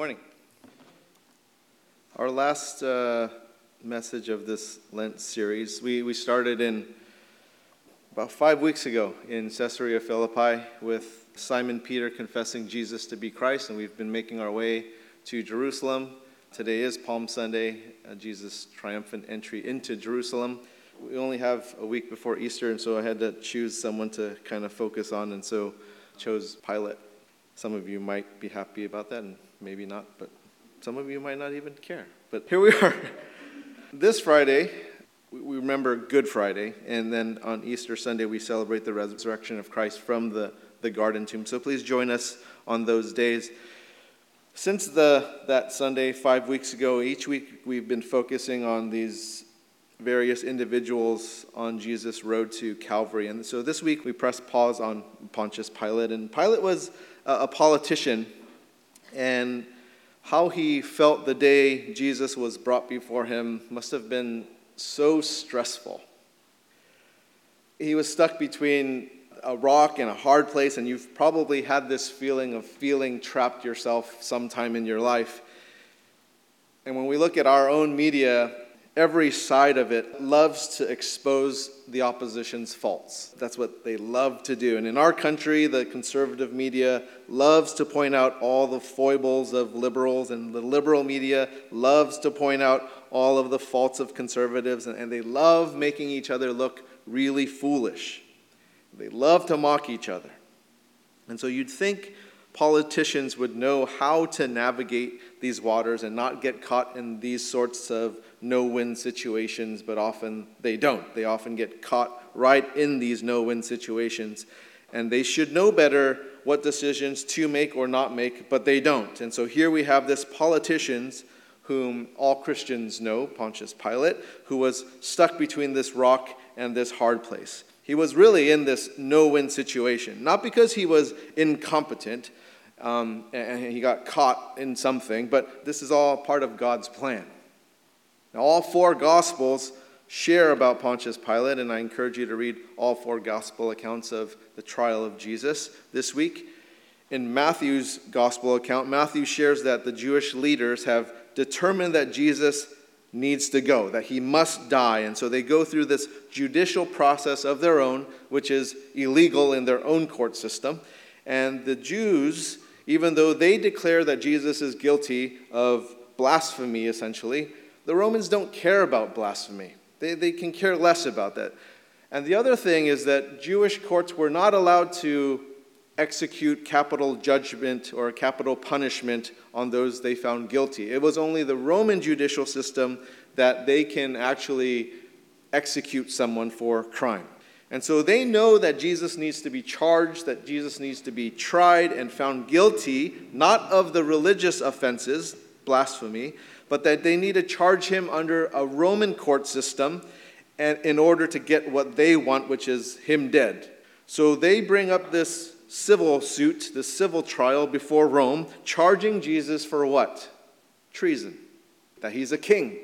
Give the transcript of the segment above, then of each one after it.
Morning. Our last uh, message of this Lent series, we, we started in about five weeks ago in Caesarea Philippi with Simon Peter confessing Jesus to be Christ, and we've been making our way to Jerusalem. Today is Palm Sunday, uh, Jesus' triumphant entry into Jerusalem. We only have a week before Easter, and so I had to choose someone to kind of focus on, and so chose Pilate. Some of you might be happy about that, and maybe not, but some of you might not even care. But here we are. this Friday, we remember Good Friday, and then on Easter Sunday, we celebrate the resurrection of Christ from the, the garden tomb. So please join us on those days. Since the, that Sunday, five weeks ago, each week we've been focusing on these various individuals on Jesus' road to Calvary. And so this week we press pause on Pontius Pilate. And Pilate was a politician and how he felt the day Jesus was brought before him must have been so stressful. He was stuck between a rock and a hard place, and you've probably had this feeling of feeling trapped yourself sometime in your life. And when we look at our own media, every side of it loves to expose the opposition's faults. That's what they love to do. And in our country, the conservative media loves to point out all the foibles of liberals, and the liberal media loves to point out all of the faults of conservatives, and they love making each other look really foolish. They love to mock each other. And so you'd think politicians would know how to navigate these waters and not get caught in these sorts of no win situations, but often they don't. They often get caught right in these no win situations. And they should know better what decisions to make or not make, but they don't. And so here we have this politicians whom all Christians know, Pontius Pilate, who was stuck between this rock and this hard place. He was really in this no win situation, not because he was incompetent um, and he got caught in something, but this is all part of God's plan. Now, all four Gospels share about Pontius Pilate, and I encourage you to read all four Gospel accounts of the trial of Jesus this week. In Matthew's Gospel account, Matthew shares that the Jewish leaders have determined that Jesus needs to go, that he must die. And so they go through this judicial process of their own, which is illegal in their own court system. And the Jews, even though they declare that Jesus is guilty of blasphemy, essentially, the Romans don't care about blasphemy. They, they can care less about that. And the other thing is that Jewish courts were not allowed to execute capital judgment or capital punishment on those they found guilty. It was only the Roman judicial system that they can actually execute someone for crime. And so they know that Jesus needs to be charged, that Jesus needs to be tried and found guilty, not of the religious offenses, blasphemy, but that they need to charge him under a Roman court system and in order to get what they want, which is him dead. So they bring up this civil suit, this civil trial before Rome, charging Jesus for what? Treason, that he's a king.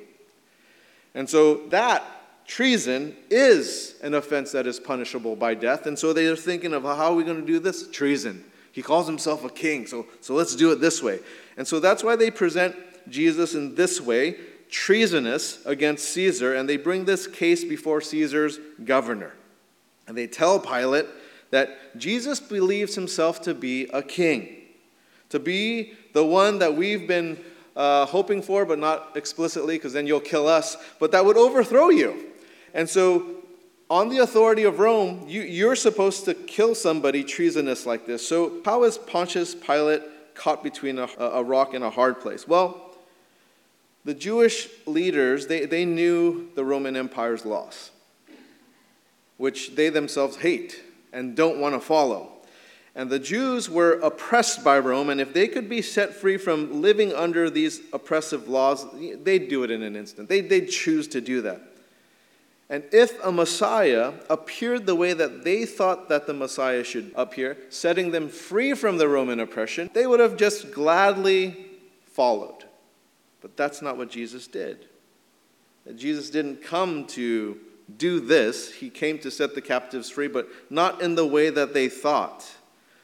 And so that treason is an offense that is punishable by death. And so they are thinking of how are we going to do this? Treason. He calls himself a king, so, so let's do it this way. And so that's why they present Jesus in this way treasonous against Caesar, and they bring this case before Caesar's governor. And they tell Pilate that Jesus believes himself to be a king, to be the one that we've been uh, hoping for, but not explicitly, because then you'll kill us, but that would overthrow you. And so, on the authority of Rome, you, you're supposed to kill somebody treasonous like this. So, how is Pontius Pilate caught between a, a rock and a hard place? Well, the Jewish leaders, they, they knew the Roman Empire's laws, which they themselves hate and don't want to follow. And the Jews were oppressed by Rome, and if they could be set free from living under these oppressive laws, they'd do it in an instant. They'd, they'd choose to do that. And if a Messiah appeared the way that they thought that the Messiah should appear, setting them free from the Roman oppression, they would have just gladly followed. But that's not what Jesus did. Jesus didn't come to do this, he came to set the captives free, but not in the way that they thought.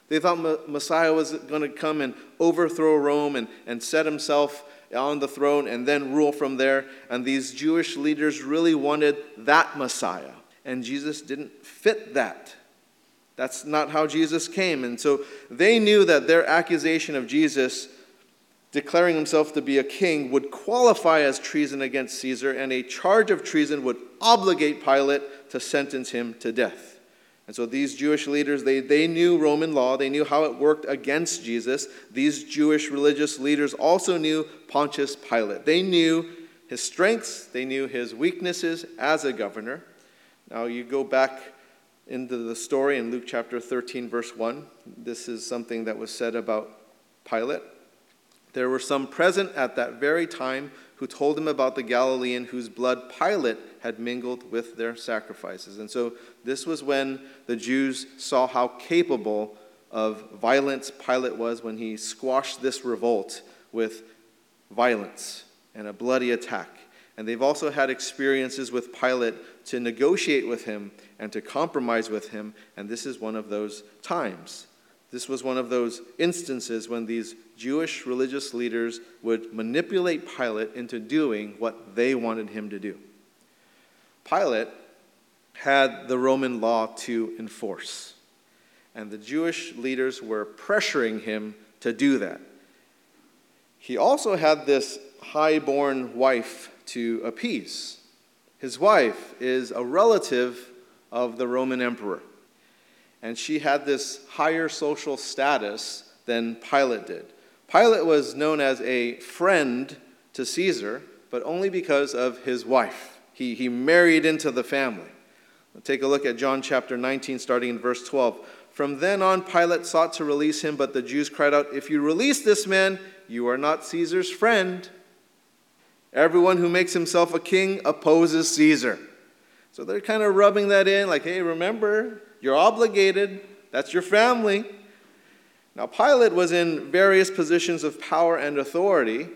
They thought Messiah was going to come and overthrow Rome and, and set himself on the throne and then rule from there. And these Jewish leaders really wanted that Messiah. And Jesus didn't fit that. That's not how Jesus came. And so they knew that their accusation of Jesus declaring himself to be a king would qualify as treason against Caesar, and a charge of treason would obligate Pilate to sentence him to death. And so these Jewish leaders, they, they knew Roman law, they knew how it worked against Jesus. These Jewish religious leaders also knew Pontius Pilate. They knew his strengths, they knew his weaknesses as a governor. Now you go back into the story in Luke chapter 13, verse 1. This is something that was said about Pilate. There were some present at that very time who told him about the Galilean whose blood Pilate had mingled with their sacrifices. And so this was when the Jews saw how capable of violence Pilate was when he squashed this revolt with violence and a bloody attack. And they've also had experiences with Pilate to negotiate with him and to compromise with him, and this is one of those times. This was one of those instances when these Jewish religious leaders would manipulate Pilate into doing what they wanted him to do. Pilate had the Roman law to enforce, and the Jewish leaders were pressuring him to do that. He also had this high-born wife to appease. His wife is a relative of the Roman emperor and she had this higher social status than Pilate did. Pilate was known as a friend to Caesar, but only because of his wife. He, he married into the family. We'll take a look at John chapter 19, starting in verse 12. From then on, Pilate sought to release him, but the Jews cried out, If you release this man, you are not Caesar's friend. Everyone who makes himself a king opposes Caesar. So they're kind of rubbing that in, like, hey, remember, you're obligated. That's your family. Now, Pilate was in various positions of power and authority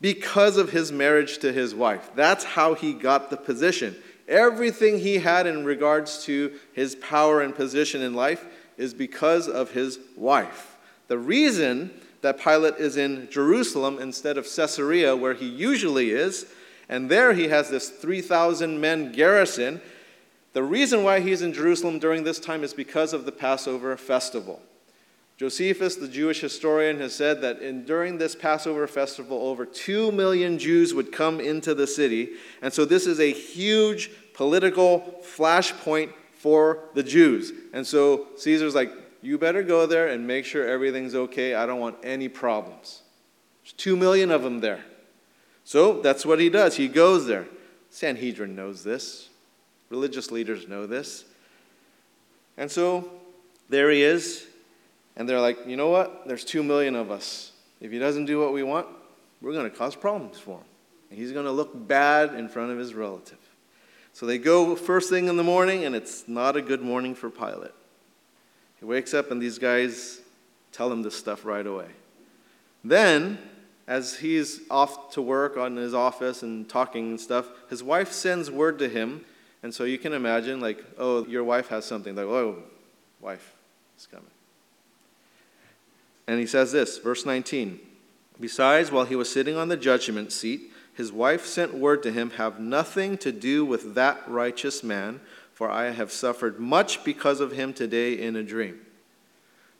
because of his marriage to his wife. That's how he got the position. Everything he had in regards to his power and position in life is because of his wife. The reason that Pilate is in Jerusalem instead of Caesarea, where he usually is, and there he has this 3,000 men garrison, the reason why he's in Jerusalem during this time is because of the Passover festival. Josephus, the Jewish historian, has said that in, during this Passover festival, over 2 million Jews would come into the city. And so this is a huge political flashpoint for the Jews. And so Caesar's like, you better go there and make sure everything's okay. I don't want any problems. There's 2 million of them there. So that's what he does. He goes there. Sanhedrin knows this. Religious leaders know this. And so there he is, and they're like, you know what? There's two million of us. If he doesn't do what we want, we're going to cause problems for him. And he's going to look bad in front of his relative. So they go first thing in the morning, and it's not a good morning for Pilate. He wakes up, and these guys tell him this stuff right away. Then, as he's off to work on his office and talking and stuff, his wife sends word to him and so you can imagine, like, oh, your wife has something. Like, oh, wife is coming. And he says this, verse 19. Besides, while he was sitting on the judgment seat, his wife sent word to him, Have nothing to do with that righteous man, for I have suffered much because of him today in a dream.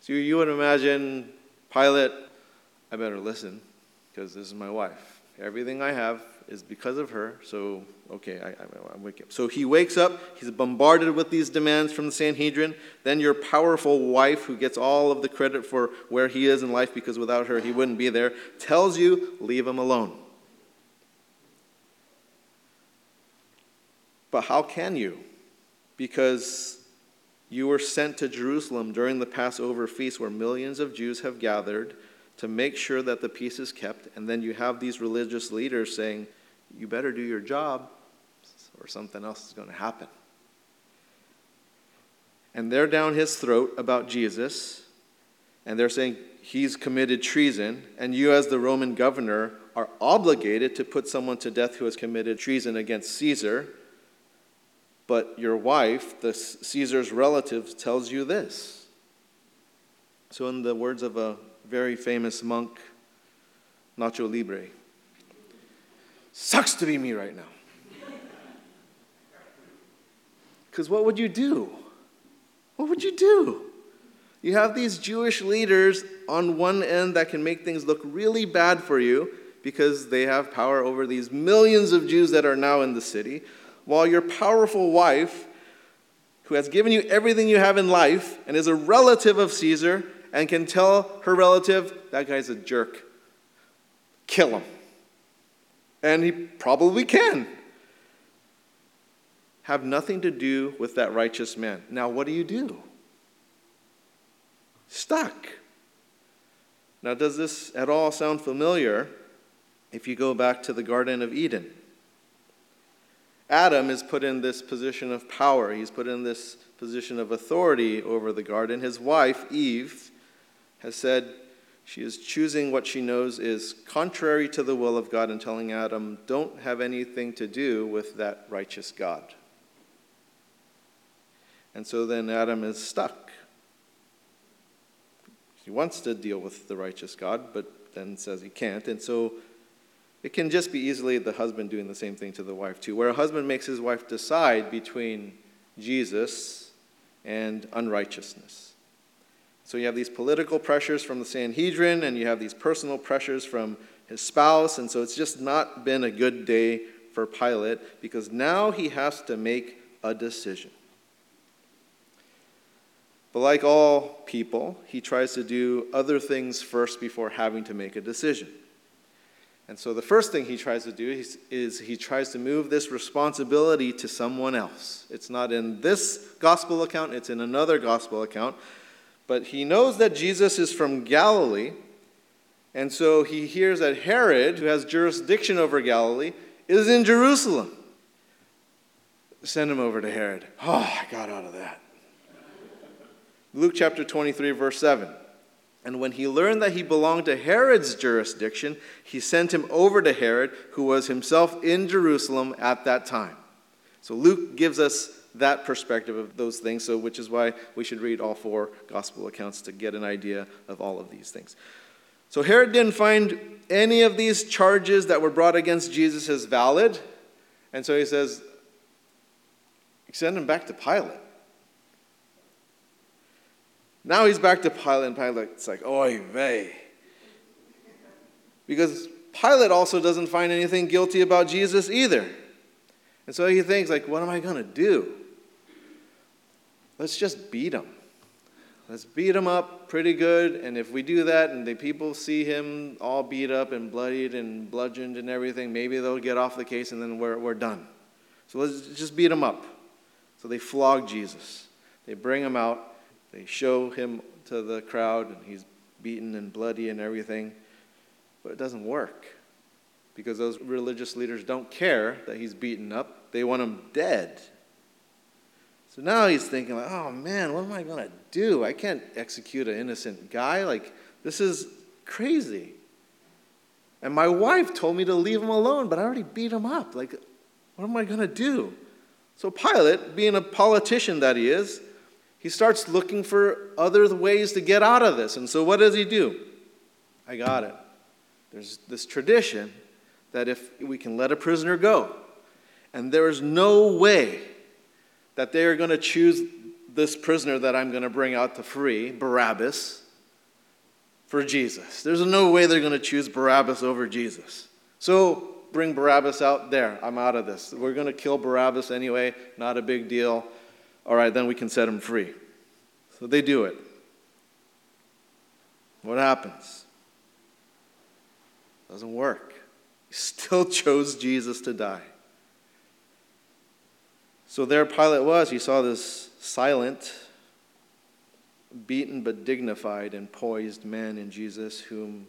So you would imagine, Pilate, I better listen, because this is my wife. Everything I have is because of her. So, okay, I, I, I wake up. So he wakes up. He's bombarded with these demands from the Sanhedrin. Then your powerful wife, who gets all of the credit for where he is in life because without her he wouldn't be there, tells you, leave him alone. But how can you? Because you were sent to Jerusalem during the Passover feast where millions of Jews have gathered to make sure that the peace is kept. And then you have these religious leaders saying, you better do your job or something else is going to happen. And they're down his throat about Jesus, and they're saying he's committed treason, and you, as the Roman governor, are obligated to put someone to death who has committed treason against Caesar. But your wife, the Caesar's relative, tells you this. So, in the words of a very famous monk, Nacho Libre, sucks to be me right now. Because what would you do? What would you do? You have these Jewish leaders on one end that can make things look really bad for you because they have power over these millions of Jews that are now in the city, while your powerful wife, who has given you everything you have in life and is a relative of Caesar, and can tell her relative, that guy's a jerk. Kill him. And he probably can. Have nothing to do with that righteous man. Now, what do you do? Stuck. Now, does this at all sound familiar if you go back to the Garden of Eden? Adam is put in this position of power. He's put in this position of authority over the garden. His wife, Eve, has said she is choosing what she knows is contrary to the will of God and telling Adam, don't have anything to do with that righteous God. And so then Adam is stuck. He wants to deal with the righteous God, but then says he can't. And so it can just be easily the husband doing the same thing to the wife, too, where a husband makes his wife decide between Jesus and unrighteousness. So you have these political pressures from the Sanhedrin, and you have these personal pressures from his spouse, and so it's just not been a good day for Pilate because now he has to make a decision. But like all people, he tries to do other things first before having to make a decision. And so the first thing he tries to do is, is, he tries to move this responsibility to someone else. It's not in this gospel account, it's in another gospel account. But he knows that Jesus is from Galilee, and so he hears that Herod, who has jurisdiction over Galilee, is in Jerusalem. Send him over to Herod. Oh, I got out of that. Luke chapter 23, verse 7. And when he learned that he belonged to Herod's jurisdiction, he sent him over to Herod, who was himself in Jerusalem at that time. So Luke gives us that perspective of those things, so which is why we should read all four gospel accounts to get an idea of all of these things. So Herod didn't find any of these charges that were brought against Jesus as valid, and so he says, send him back to Pilate. Now he's back to Pilate, and Pilate's like, oy vey. Because Pilate also doesn't find anything guilty about Jesus either. And so he thinks, like, what am I going to do? Let's just beat him. Let's beat him up pretty good. And if we do that and the people see him all beat up and bloodied and bludgeoned and everything, maybe they'll get off the case and then we're, we're done. So let's just beat him up. So they flog Jesus. They bring him out. They show him to the crowd, and he's beaten and bloody and everything. But it doesn't work because those religious leaders don't care that he's beaten up. They want him dead. So now he's thinking, like, oh man, what am I going to do? I can't execute an innocent guy. Like, this is crazy. And my wife told me to leave him alone, but I already beat him up. Like, what am I going to do? So Pilate, being a politician that he is, he starts looking for other ways to get out of this. And so what does he do? I got it. There's this tradition that if we can let a prisoner go, and there is no way that they are going to choose this prisoner that I'm going to bring out to free, Barabbas, for Jesus. There's no way they're going to choose Barabbas over Jesus. So bring Barabbas out there. I'm out of this. We're going to kill Barabbas anyway, not a big deal all right, then we can set him free. So they do it. What happens? Doesn't work. He still chose Jesus to die. So there Pilate was. He saw this silent, beaten but dignified and poised man in Jesus, whom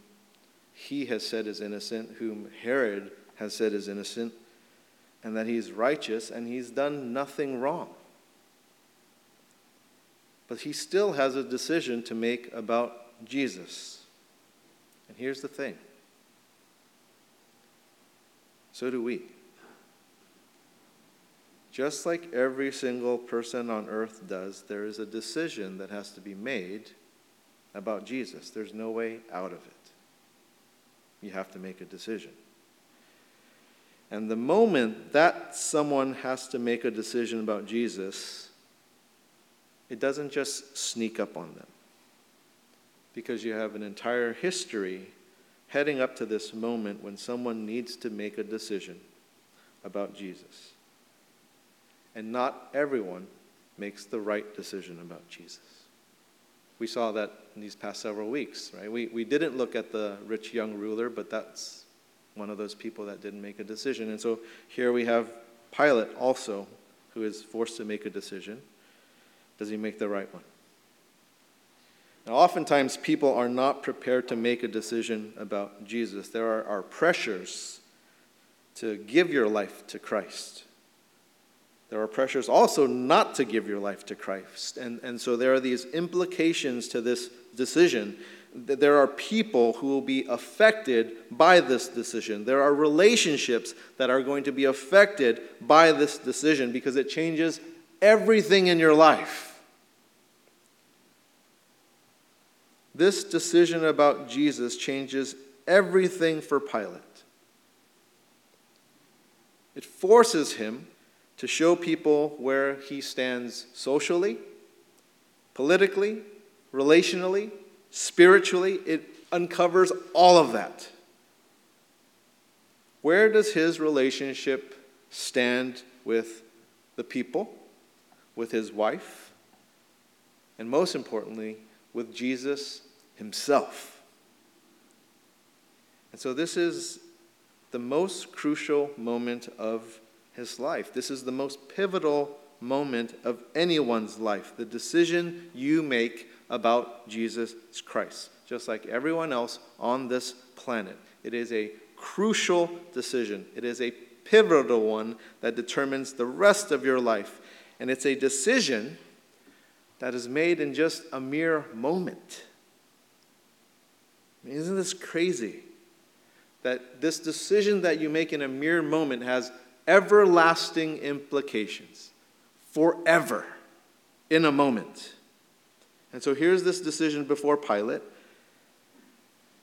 he has said is innocent, whom Herod has said is innocent, and that he's righteous and he's done nothing wrong. But he still has a decision to make about Jesus. And here's the thing so do we. Just like every single person on earth does, there is a decision that has to be made about Jesus. There's no way out of it. You have to make a decision. And the moment that someone has to make a decision about Jesus, it doesn't just sneak up on them. Because you have an entire history heading up to this moment when someone needs to make a decision about Jesus. And not everyone makes the right decision about Jesus. We saw that in these past several weeks, right? We, we didn't look at the rich young ruler, but that's one of those people that didn't make a decision. And so here we have Pilate also, who is forced to make a decision. Does he make the right one? Now, oftentimes, people are not prepared to make a decision about Jesus. There are, are pressures to give your life to Christ. There are pressures also not to give your life to Christ. And, and so there are these implications to this decision. There are people who will be affected by this decision. There are relationships that are going to be affected by this decision because it changes everything in your life. This decision about Jesus changes everything for Pilate. It forces him to show people where he stands socially, politically, relationally, spiritually. It uncovers all of that. Where does his relationship stand with the people, with his wife, and most importantly, with Jesus himself. And so, this is the most crucial moment of his life. This is the most pivotal moment of anyone's life. The decision you make about Jesus Christ, just like everyone else on this planet. It is a crucial decision, it is a pivotal one that determines the rest of your life. And it's a decision that is made in just a mere moment. Isn't this crazy? That this decision that you make in a mere moment has everlasting implications forever in a moment. And so here's this decision before Pilate,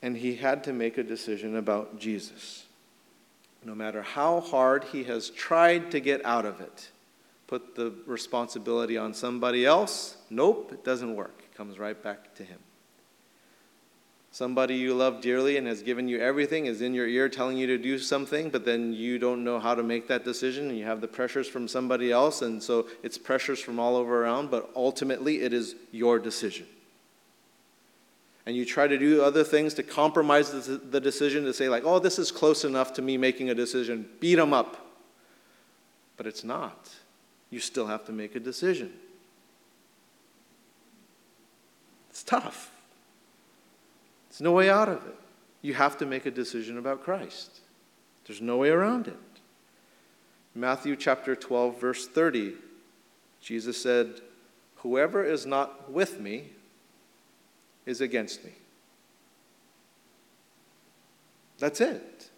and he had to make a decision about Jesus. No matter how hard he has tried to get out of it, put the responsibility on somebody else, nope, it doesn't work. It comes right back to him. Somebody you love dearly and has given you everything is in your ear telling you to do something, but then you don't know how to make that decision, and you have the pressures from somebody else, and so it's pressures from all over around, but ultimately it is your decision. And you try to do other things to compromise the decision to say, like, oh, this is close enough to me making a decision, beat them up. But it's not. You still have to make a decision. It's tough. There's no way out of it. You have to make a decision about Christ. There's no way around it. Matthew chapter 12, verse 30, Jesus said, Whoever is not with me is against me. That's it.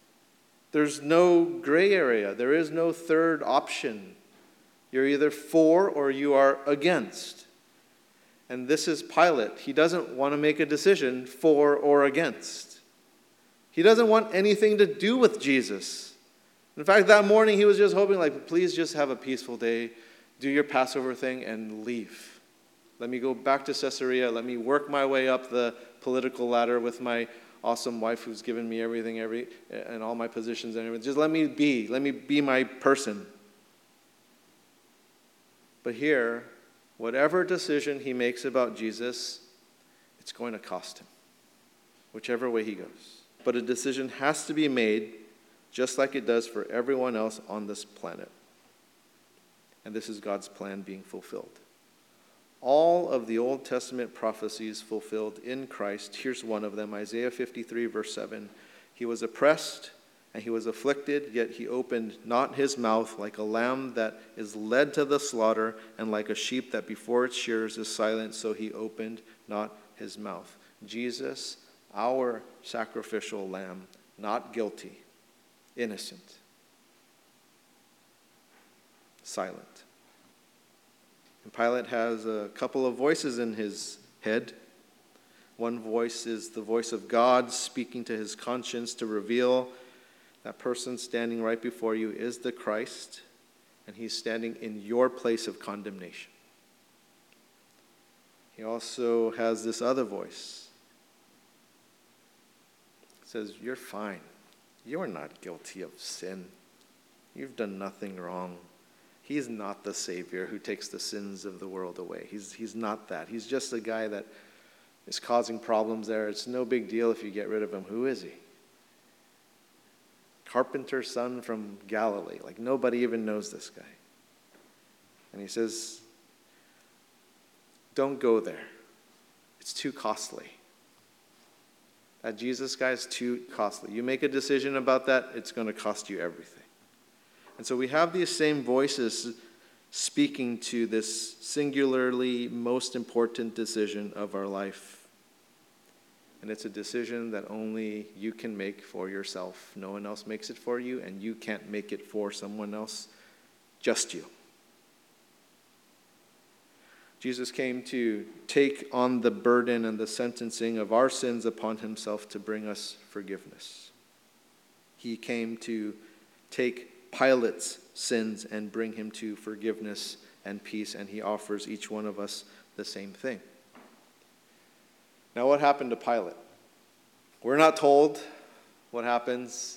There's no gray area. There is no third option. You're either for or you are against. And this is Pilate. He doesn't want to make a decision for or against. He doesn't want anything to do with Jesus. In fact, that morning he was just hoping, like, please just have a peaceful day, do your Passover thing, and leave. Let me go back to Caesarea. Let me work my way up the political ladder with my awesome wife who's given me everything, every and all my positions and everything. Just let me be. Let me be my person. But here, whatever decision he makes about Jesus, it's going to cost him, whichever way he goes. But a decision has to be made just like it does for everyone else on this planet. And this is God's plan being fulfilled. All of the Old Testament prophecies fulfilled in Christ. Here's one of them Isaiah 53, verse 7. He was oppressed and he was afflicted, yet he opened not his mouth, like a lamb that is led to the slaughter, and like a sheep that before its shears is silent, so he opened not his mouth. Jesus, our sacrificial lamb, not guilty, innocent, silent. And Pilate has a couple of voices in his head. One voice is the voice of God speaking to his conscience to reveal that person standing right before you is the Christ, and he's standing in your place of condemnation. He also has this other voice. It says, You're fine. You're not guilty of sin. You've done nothing wrong. He's not the Savior who takes the sins of the world away. He's, he's not that. He's just a guy that is causing problems there. It's no big deal if you get rid of him. Who is he? Carpenter's son from Galilee. Like nobody even knows this guy. And he says, Don't go there. It's too costly. That Jesus guy is too costly. You make a decision about that, it's going to cost you everything. And so we have these same voices speaking to this singularly most important decision of our life. And it's a decision that only you can make for yourself. No one else makes it for you, and you can't make it for someone else, just you. Jesus came to take on the burden and the sentencing of our sins upon himself to bring us forgiveness. He came to take Pilate's sins and bring him to forgiveness and peace, and he offers each one of us the same thing. Now, what happened to Pilate? We're not told what happens.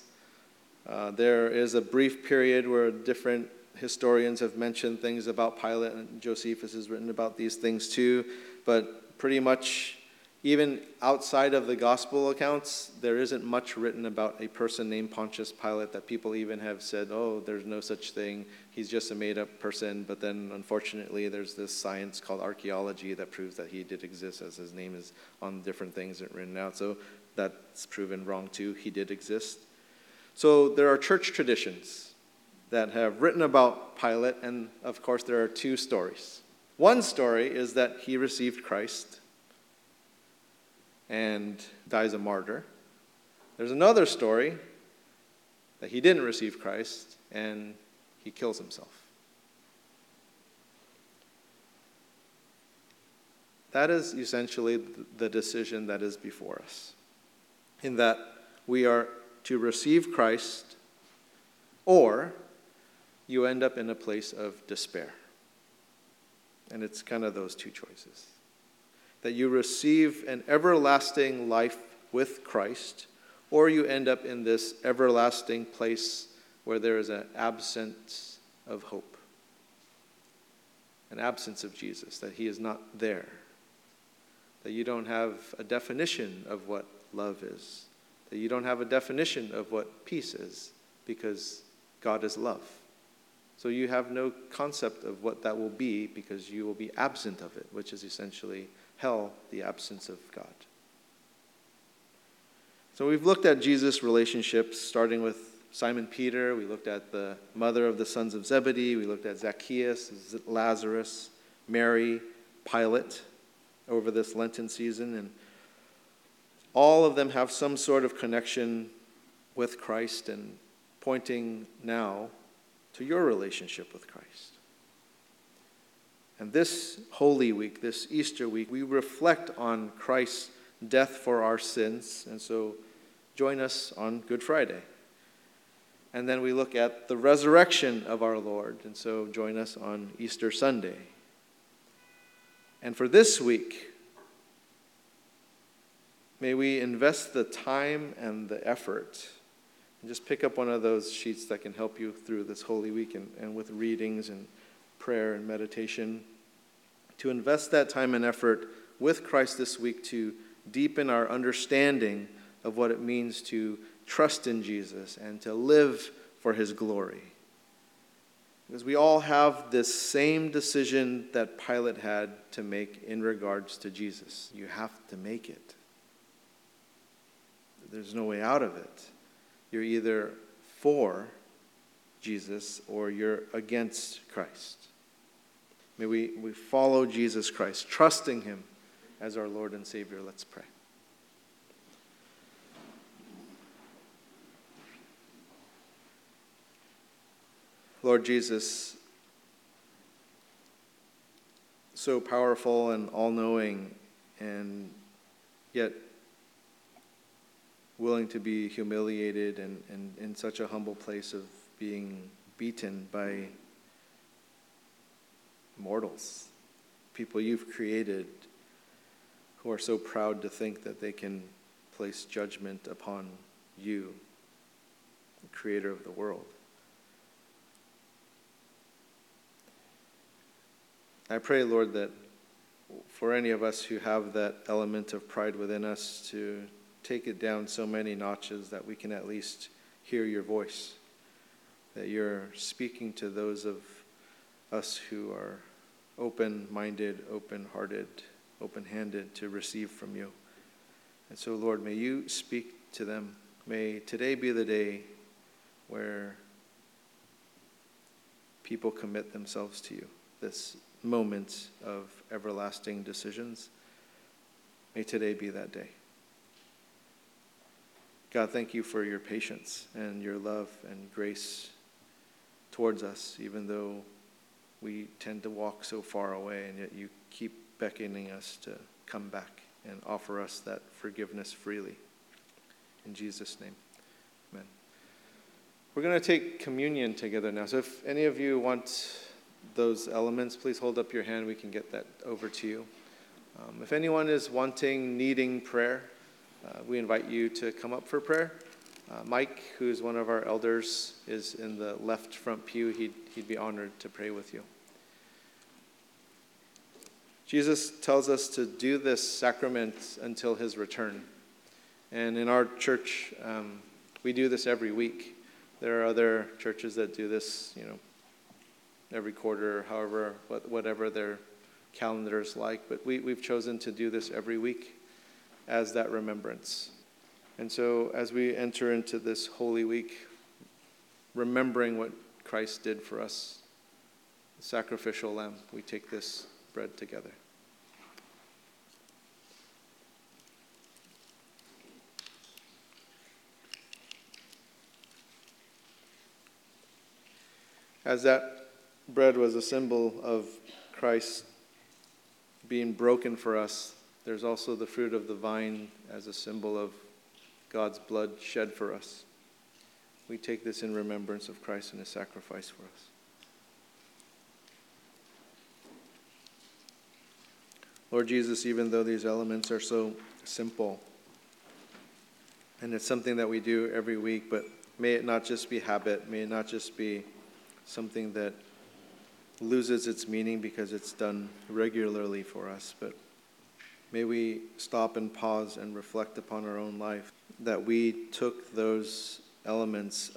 Uh, there is a brief period where different historians have mentioned things about Pilate, and Josephus has written about these things too, but pretty much even outside of the gospel accounts, there isn't much written about a person named Pontius Pilate that people even have said, oh, there's no such thing. He's just a made up person. But then, unfortunately, there's this science called archaeology that proves that he did exist, as his name is on different things written out. So that's proven wrong too. He did exist. So there are church traditions that have written about Pilate, and of course, there are two stories. One story is that he received Christ and dies a martyr. There's another story that he didn't receive Christ and he kills himself. That is essentially the decision that is before us. In that we are to receive Christ, or you end up in a place of despair. And it's kind of those two choices that you receive an everlasting life with Christ, or you end up in this everlasting place where there is an absence of hope, an absence of Jesus, that He is not there, that you don't have a definition of what love is, that you don't have a definition of what peace is, because God is love. So you have no concept of what that will be because you will be absent of it, which is essentially hell, the absence of God. So we've looked at Jesus' relationships, starting with Simon Peter. We looked at the mother of the sons of Zebedee. We looked at Zacchaeus, Lazarus, Mary, Pilate over this Lenten season. And all of them have some sort of connection with Christ and pointing now to your relationship with Christ. And this Holy Week, this Easter week, we reflect on Christ's death for our sins. And so join us on Good Friday. And then we look at the resurrection of our Lord. And so join us on Easter Sunday. And for this week, may we invest the time and the effort. And just pick up one of those sheets that can help you through this Holy Week and, and with readings and prayer and meditation, to invest that time and effort with Christ this week to deepen our understanding of what it means to trust in Jesus and to live for his glory. Because we all have this same decision that Pilate had to make in regards to Jesus. You have to make it. There's no way out of it. You're either for Jesus or you're against Christ. May we, we follow Jesus Christ, trusting him as our Lord and Savior. Let's pray. Lord Jesus, so powerful and all knowing, and yet willing to be humiliated and, and in such a humble place of being beaten by mortals, people you've created who are so proud to think that they can place judgment upon you, the creator of the world. I pray, Lord, that for any of us who have that element of pride within us to take it down so many notches that we can at least hear your voice, that you're speaking to those of us who are open minded, open hearted, open handed to receive from you. And so, Lord, may you speak to them. May today be the day where people commit themselves to you, this moment of everlasting decisions. May today be that day. God, thank you for your patience and your love and grace towards us, even though we tend to walk so far away, and yet you keep beckoning us to come back and offer us that forgiveness freely. In Jesus' name, amen. We're going to take communion together now. So if any of you want those elements, please hold up your hand. We can get that over to you. Um, if anyone is wanting, needing prayer, uh, we invite you to come up for prayer. Uh, Mike, who's one of our elders, is in the left front pew. He'd, he'd be honored to pray with you. Jesus tells us to do this sacrament until his return. And in our church, um, we do this every week. There are other churches that do this, you know, every quarter, however, whatever their calendar is like. But we, we've chosen to do this every week as that remembrance. And so, as we enter into this Holy Week, remembering what Christ did for us, the sacrificial lamb, we take this bread together. As that bread was a symbol of Christ being broken for us, there's also the fruit of the vine as a symbol of God's blood shed for us. We take this in remembrance of Christ and his sacrifice for us. Lord Jesus, even though these elements are so simple, and it's something that we do every week, but may it not just be habit, may it not just be something that loses its meaning because it's done regularly for us, but May we stop and pause and reflect upon our own life, that we took those elements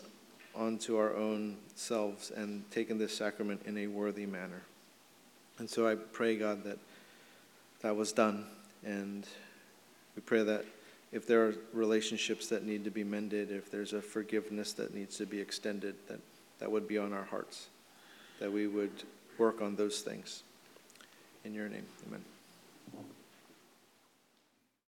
onto our own selves and taken this sacrament in a worthy manner. And so I pray, God, that that was done. And we pray that if there are relationships that need to be mended, if there's a forgiveness that needs to be extended, that that would be on our hearts, that we would work on those things. In your name, amen.